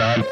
with